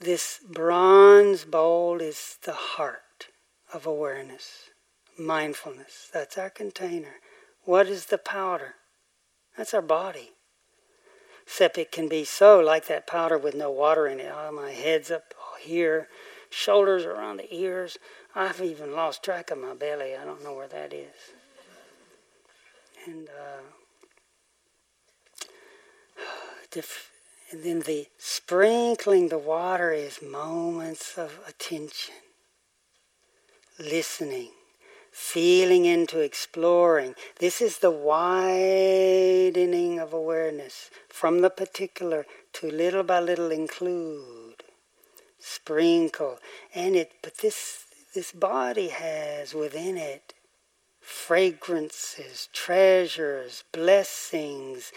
This bronze bowl is the heart of awareness, mindfulness. That's our container. What is the powder? That's our body. Except it can be so like that powder with no water in it. Oh, my head's up here, shoulders around the ears. I've even lost track of my belly. I don't know where that is. And, uh, and then the sprinkling the water is moments of attention, listening, feeling into exploring. This is the widening of awareness from the particular to little by little include, sprinkle, and it. But this this body has within it fragrances, treasures, blessings,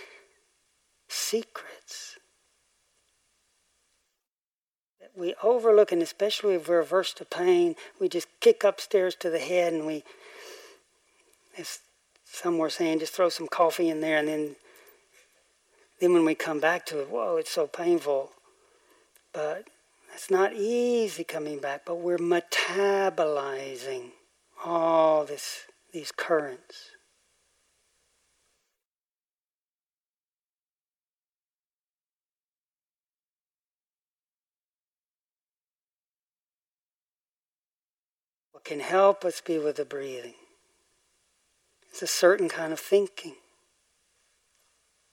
secrets that we overlook, and especially if we're averse to pain, we just kick upstairs to the head and we, as some were saying, just throw some coffee in there, and then, then when we come back to it, whoa, it's so painful. But it's not easy coming back, but we're metabolizing all this, these currents. Can help us be with the breathing. It's a certain kind of thinking,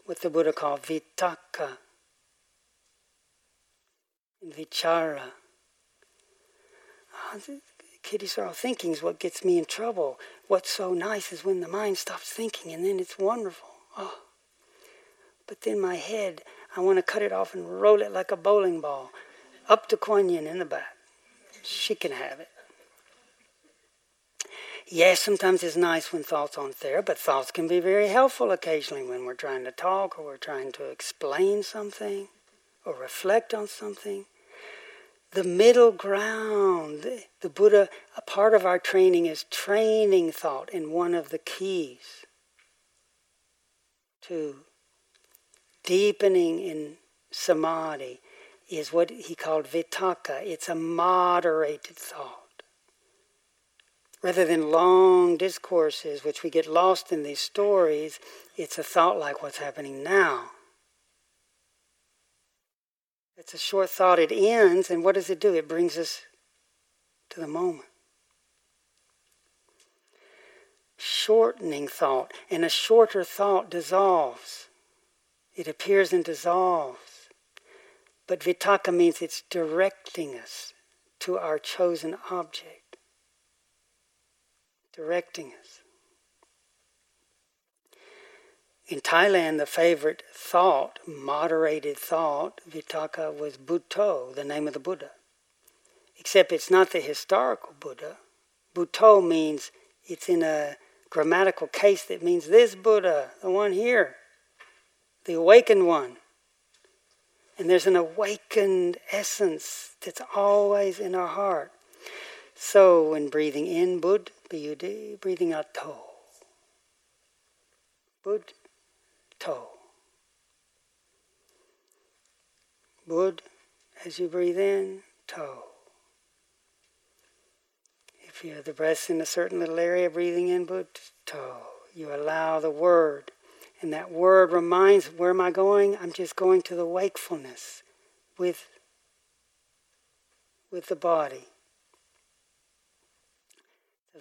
what the Buddha called vitaka vichara. Ah, oh, Kittisaro thinking is what gets me in trouble. What's so nice is when the mind stops thinking and then it's wonderful. Oh. But then my head, I want to cut it off and roll it like a bowling ball up to Kuan Yin in the back. She can have it. Yes, sometimes it's nice when thoughts aren't there, but thoughts can be very helpful occasionally when we're trying to talk or we're trying to explain something or reflect on something the middle ground. The Buddha, a part of our training is training thought in one of the keys to deepening in samadhi is what he called vitaka. It's a moderated thought. Rather than long discourses, which we get lost in these stories, it's a thought like what's happening now. It's a short thought, it ends, and what does it do? It brings us to the moment. Shortening thought, and a shorter thought dissolves. It appears and dissolves. But vitaka means it's directing us to our chosen object. Directing us. In Thailand, the favorite thought, moderated thought, vitaka, was Buddho, the name of the Buddha. Except it's not the historical Buddha. Buddho means it's in a grammatical case that means this Buddha, the one here, the awakened one. And there's an awakened essence that's always in our heart. So when breathing in, Bud, B-U-D, breathing out, To. Bud, toe. Bud, as you breathe in, toe. If you have the breath in a certain little area, breathing in, bud, toe. You allow the word. And that word reminds, where am I going? I'm just going to the wakefulness with, with the body.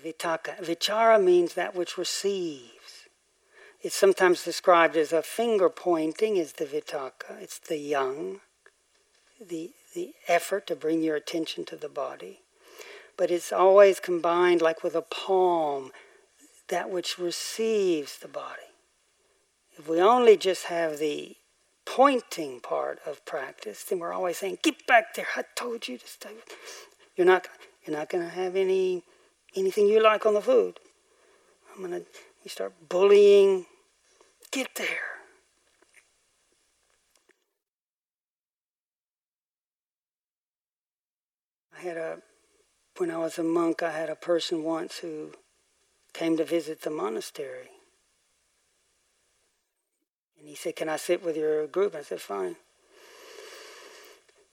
Vitaka. Vichara means that which receives. It's sometimes described as a finger pointing is the vitaka. It's the young, the, the effort to bring your attention to the body. But it's always combined like with a palm, that which receives the body. If we only just have the pointing part of practice, then we're always saying, "Get back there! I told you to stay." You're not. You're not going to have any anything you like on the food. I'm going to. You start bullying get there. I had a, when I was a monk, I had a person once who came to visit the monastery. And he said, Can I sit with your group? I said, Fine.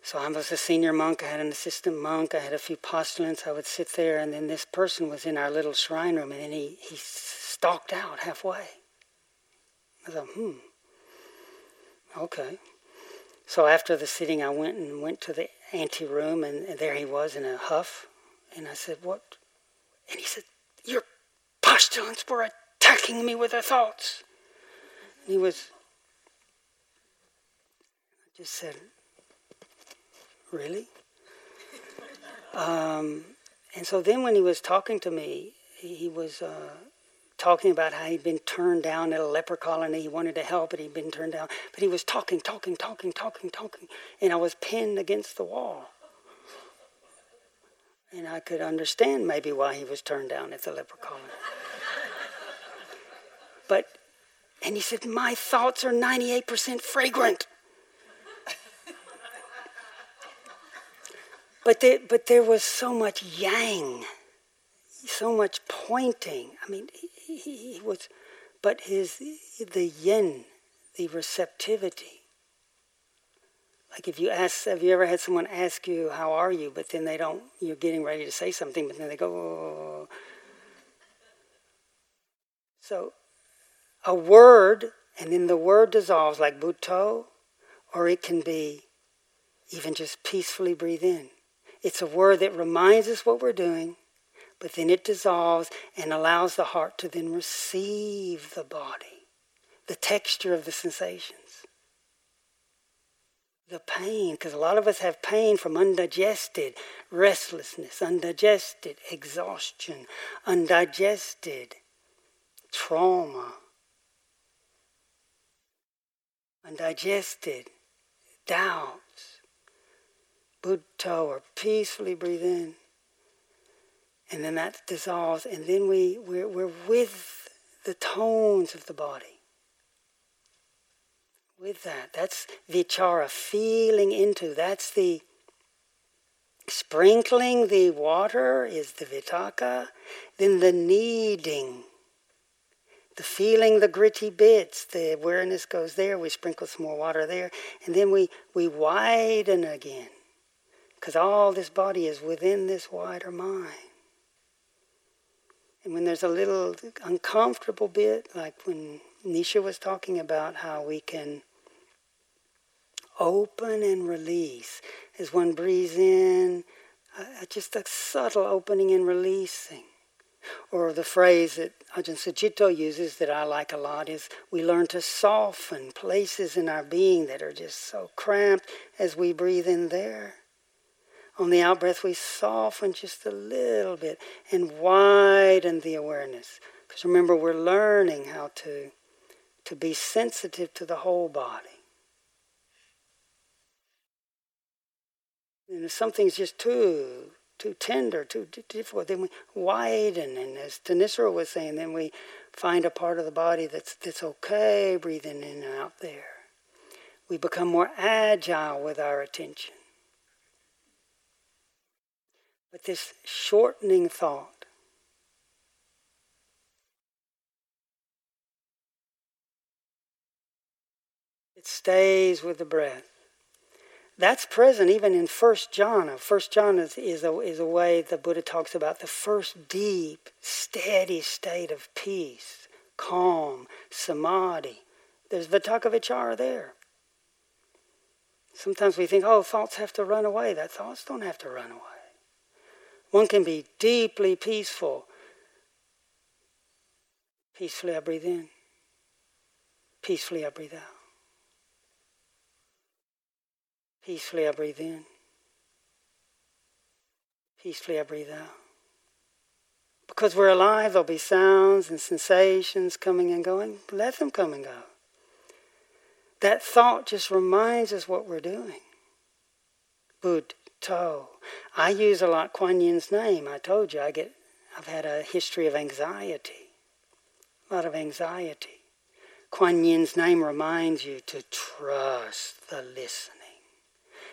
So I was a senior monk, I had an assistant monk, I had a few postulants, I would sit there, and then this person was in our little shrine room, and then he, he stalked out halfway. I thought, hmm, okay. So after the sitting, I went and went to the ante room, and, and there he was in a huff. And I said, what? And he said, your postulants were attacking me with their thoughts. And he was, I just said, really? um, and so then when he was talking to me, he, was. Uh, talking about how he'd been turned down at a leper colony. He wanted to help, but he'd been turned down. But he was talking, talking, talking, talking, talking. And I was pinned against the wall. And I could understand maybe why he was turned down at the leper colony. but, and he said, My thoughts are 98% fragrant. But, there, but there was so much yang, so much pointing. I mean, he was, but his the yin, the receptivity. Like if you ask, have you ever had someone ask you, "How are you?" But then they don't. You're getting ready to say something, but then they go. Oh. So, a word, and then the word dissolves like Buddho, or it can be even just peacefully breathe in. It's a word that reminds us what we're doing, but then it dissolves and allows the heart to then receive the body, the texture of the sensations. The pain, because a lot of us have pain from undigested restlessness, undigested exhaustion, undigested trauma, undigested doubts. Buddho or peacefully breathe in and then that dissolves, and then we, we're, we're with the tones of the body. With that. That's vichara, feeling into. That's the sprinkling the water is the vitaka. Then the kneading, the feeling the gritty bits, the awareness goes there. We sprinkle some more water there. And then we, we widen again. Because all this body is within this wider mind. And when there's a little uncomfortable bit, like when Nisha was talking about how we can open and release as one breathes in, uh, just a subtle opening and releasing. Or the phrase that Ajahn Sucitto uses that I like a lot is we learn to soften places in our being that are just so cramped as we breathe in there. On the out breath, we soften just a little bit and widen the awareness. Because remember, we're learning how to, to be sensitive to the whole body. And if something's just too too tender, too, difficult, then we widen. And as Thanissara was saying, then we find a part of the body that's that's okay, breathing in and out there. We become more agile with our attention. But this shortening thought, it stays with the breath. That's present even in First Jhana. First Jhana is, is, a, is a way the Buddha talks about the first deep, steady state of peace, calm, samadhi. There's Vitakka Vichara there. Sometimes we think, oh, thoughts have to run away. That thoughts don't have to run away. One can be deeply peaceful. Peacefully, I breathe in. Peacefully, I breathe out. Peacefully, I breathe in. Peacefully, I breathe out. Because we're alive, there'll be sounds and sensations coming and going. Let them come and go. That thought just reminds us what we're doing. Buddha. To. I use a lot Kuan Yin's name. I told you I get I've had a history of anxiety. A lot of anxiety. Kuan Yin's name reminds you to trust the listening.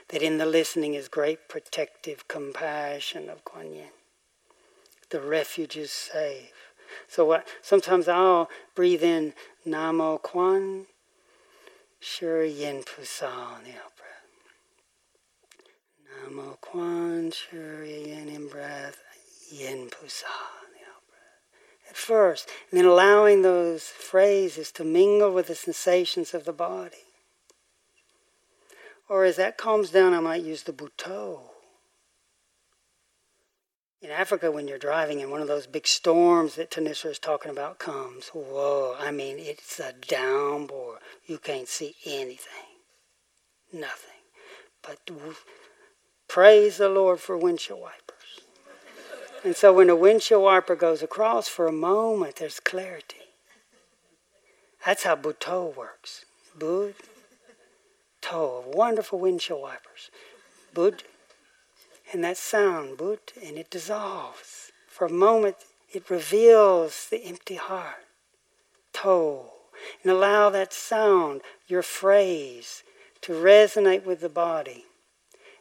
That in the listening is great protective compassion of Kuan Yin. The refuge is safe. So what sometimes I'll breathe in Namo Kuan Shih Yin Pusa Namo Kwan Shih Yin in breath, Yin Pusa the out breath. At first, and then allowing those phrases to mingle with the sensations of the body. Or as that calms down, I might use the Buddho. In Africa, when you're driving and one of those big storms that Thanissara is talking about comes, whoa, I mean, it's a downpour. You can't see anything. Nothing. But Praise the Lord for windshield wipers. And so when a windshield wiper goes across for a moment, there's clarity. That's how Buddho works. Buddho, wonderful windshield wipers. Bud, and that sound, bud, and it dissolves. For a moment, it reveals the empty heart. To, and allow that sound, your phrase, to resonate with the body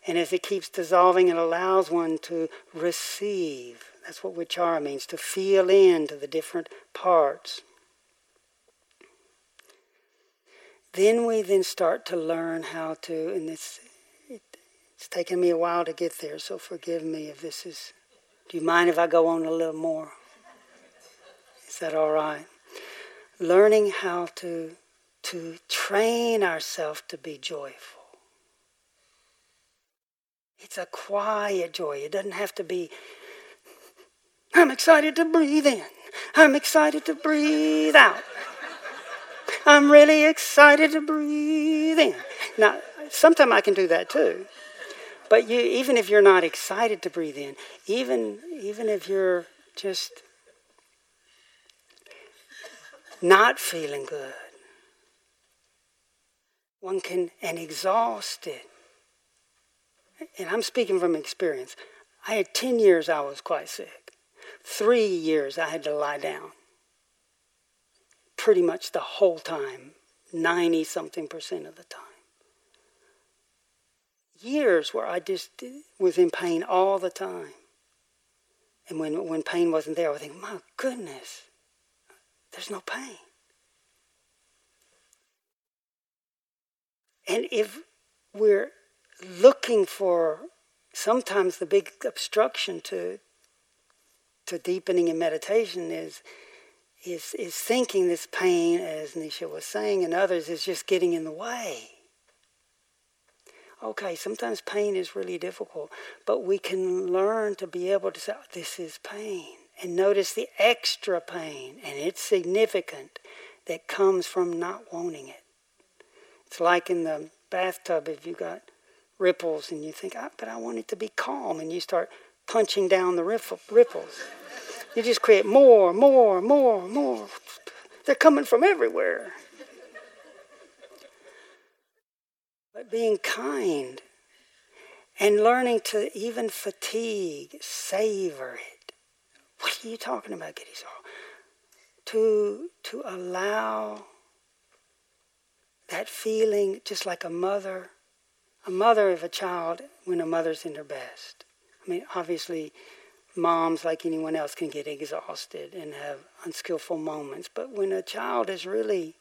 and as it keeps dissolving, it allows one to receive. That's what vichara means, to feel into the different parts. Then we then start to learn how to, and it's, it, it's taken me a while to get there, so forgive me if this is, do you mind if I go on a little more? Is that all right? Learning how to, to train ourselves to be joyful. It's a quiet joy. It doesn't have to be I'm excited to breathe in. I'm excited to breathe out. I'm really excited to breathe in. Now, sometimes I can do that too. But you, even if you're not excited to breathe in, even, even if you're just not feeling good, one can, and exhausted. And I'm speaking from experience. I had 10 years I was quite sick. Three years I had to lie down. Pretty much the whole time, 90 something percent of the time. Years where I just was in pain all the time. And when, when pain wasn't there, I would think, my goodness, there's no pain. And if we're looking for sometimes the big obstruction to to deepening in meditation is is is thinking this pain, as Nisha was saying, and others is just getting in the way. Okay, sometimes pain is really difficult, but we can learn to be able to say, oh, "This is pain," and notice the extra pain, and it's significant that comes from not wanting it. It's like in the bathtub if you got ripples and you think, oh, but I want it to be calm, and you start punching down the ripples. You just create more, more, more, more. They're coming from everywhere. But being kind and learning to even fatigue, savor it. What are you talking about, Kittisaro? To, to allow that feeling, just like a mother, a mother of a child when a mother's in her best. I mean, obviously, moms, like anyone else, can get exhausted and have unskillful moments. But when a child is really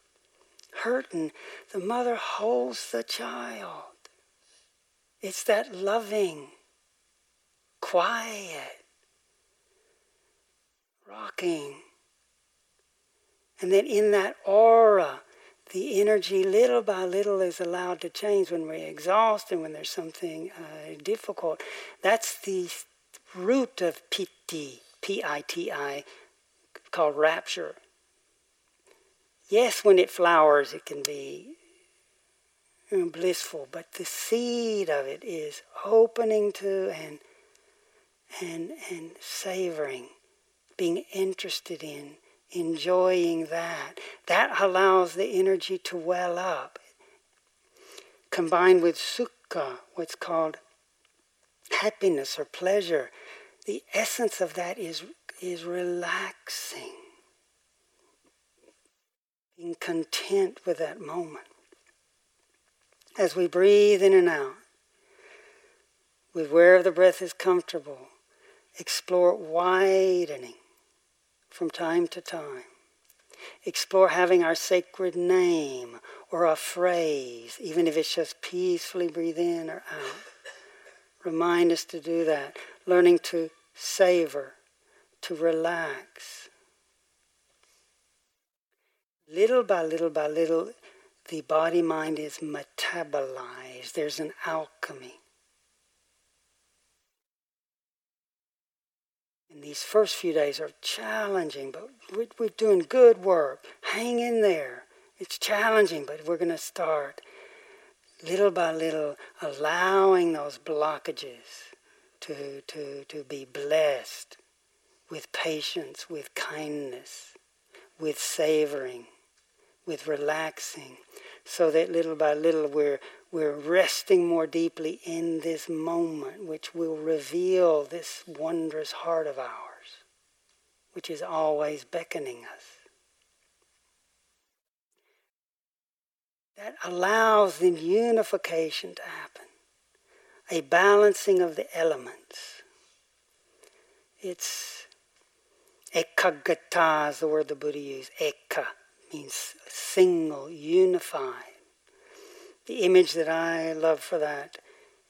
hurting, the mother holds the child. It's that loving, quiet, rocking. And then in that aura, the energy little by little is allowed to change when we're exhausted, and when there's something uh, difficult. That's the root of piti, P-I-T-I, called rapture. Yes, when it flowers, it can be blissful, but the seed of it is opening to and and and savoring, being interested in, enjoying that. That allows the energy to well up. Combined with sukha, what's called happiness or pleasure, the essence of that is, is relaxing, being content with that moment. As we breathe in and out, with where the breath is comfortable, explore widening from time to time. Explore having our sacred name or a phrase, even if it's just peacefully breathe in or out. Remind us to do that. Learning to savor, to relax. Little by little by little, the body mind is metabolized. There's an alchemy. And these first few days are challenging, but we're, we're doing good work. Hang in there. It's challenging, but we're going to start little by little allowing those blockages to, to, to be blessed with patience, with kindness, with savoring, with relaxing, so that little by little we're, we're resting more deeply in this moment, which will reveal this wondrous heart of ours, which is always beckoning us. That allows the unification to happen, a balancing of the elements. It's ekaggata is the word the Buddha used. Eka means single, unified. The image that I love for that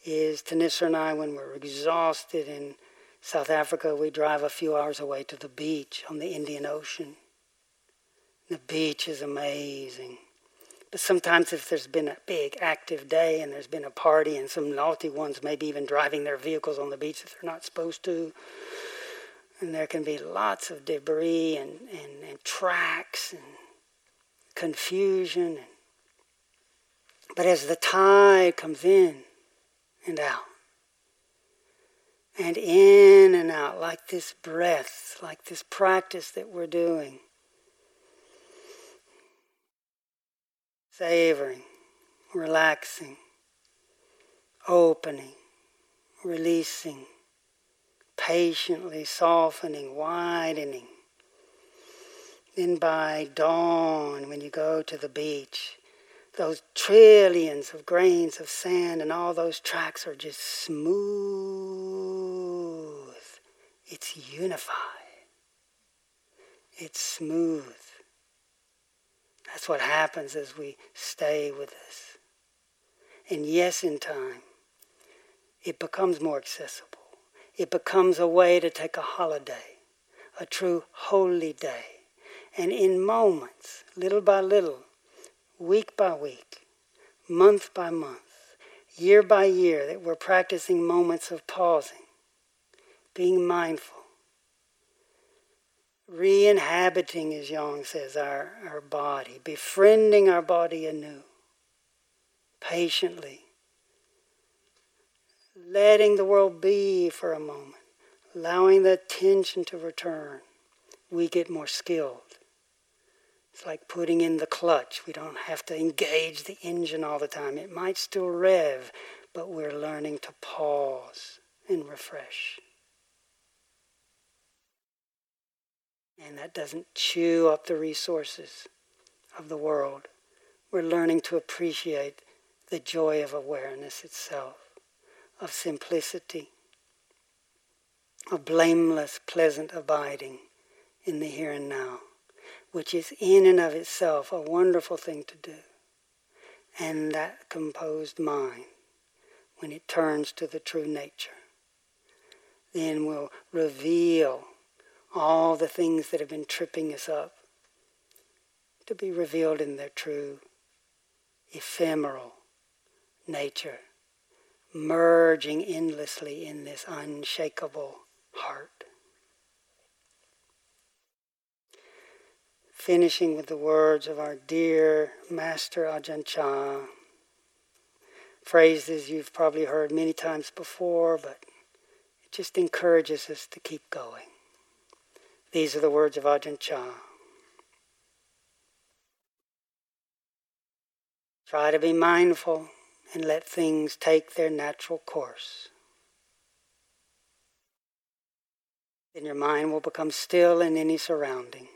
is Thanissara and I, when we're exhausted in South Africa, we drive a few hours away to the beach on the Indian Ocean. The beach is amazing. But sometimes, if there's been a big active day and there's been a party, and some naughty ones maybe even driving their vehicles on the beach if they're not supposed to, And there can be lots of debris and, and, and tracks and confusion. And, but as the tide comes in and out, and in and out, like this breath, like this practice that we're doing, savoring, relaxing, opening, releasing, patiently softening, widening. Then by dawn, when you go to the beach, those trillions of grains of sand and all those tracks are just smooth. It's unified. It's smooth. That's what happens as we stay with this. And yes, in time, it becomes more accessible. It becomes a way to take a holiday, a true holy day. And in moments, little by little, week by week, month by month, year by year, that we're practicing moments of pausing, being mindful, re inhabiting, as Yang says, our, our body, befriending our body anew, patiently letting the world be for a moment, allowing the attention to return, we get more skilled. It's like putting in the clutch. We don't have to engage the engine all the time. It might still rev, but we're learning to pause and refresh. And that doesn't chew up the resources of the world. We're learning to appreciate the joy of awareness itself of simplicity, of blameless, pleasant abiding in the here and now, which is in and of itself a wonderful thing to do. And that composed mind, when it turns to the true nature, then will reveal all the things that have been tripping us up to be revealed in their true ephemeral nature merging endlessly in this unshakable heart. Finishing with the words of our dear Master Ajahn Chah, phrases you've probably heard many times before, but it just encourages us to keep going. These are the words of Ajahn Chah. Try to be mindful and let things take their natural course. Then your mind will become still in any surrounding,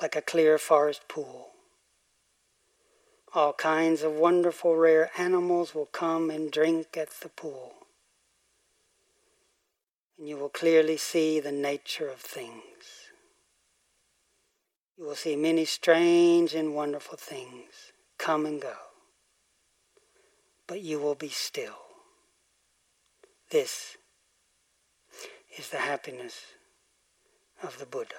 like a clear forest pool. All kinds of wonderful rare animals will come and drink at the pool. And you will clearly see the nature of things. You will see many strange and wonderful things come and go but you will be still. This is the happiness of the Buddha.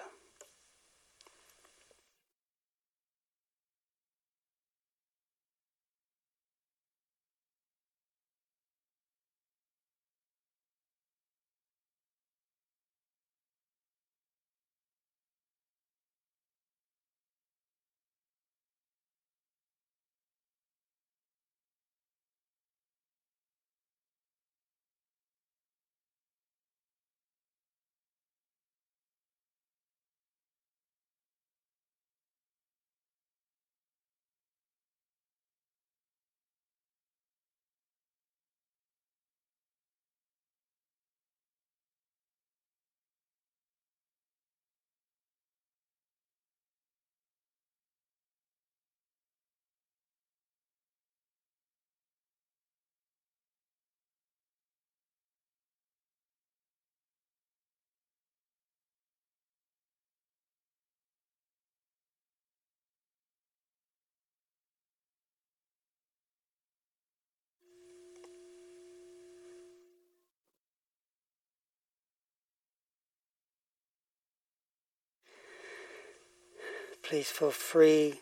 Please feel free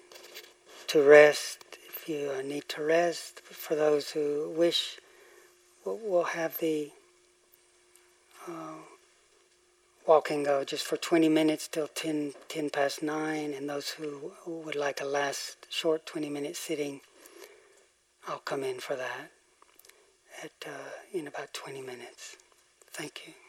to rest if you need to rest. For those who wish, we'll have the uh, walking go just for 20 minutes till 10, 10 past 9, and those who, who would like a last short 20 minute sitting, I'll come in for that at, uh, in about 20 minutes. Thank you.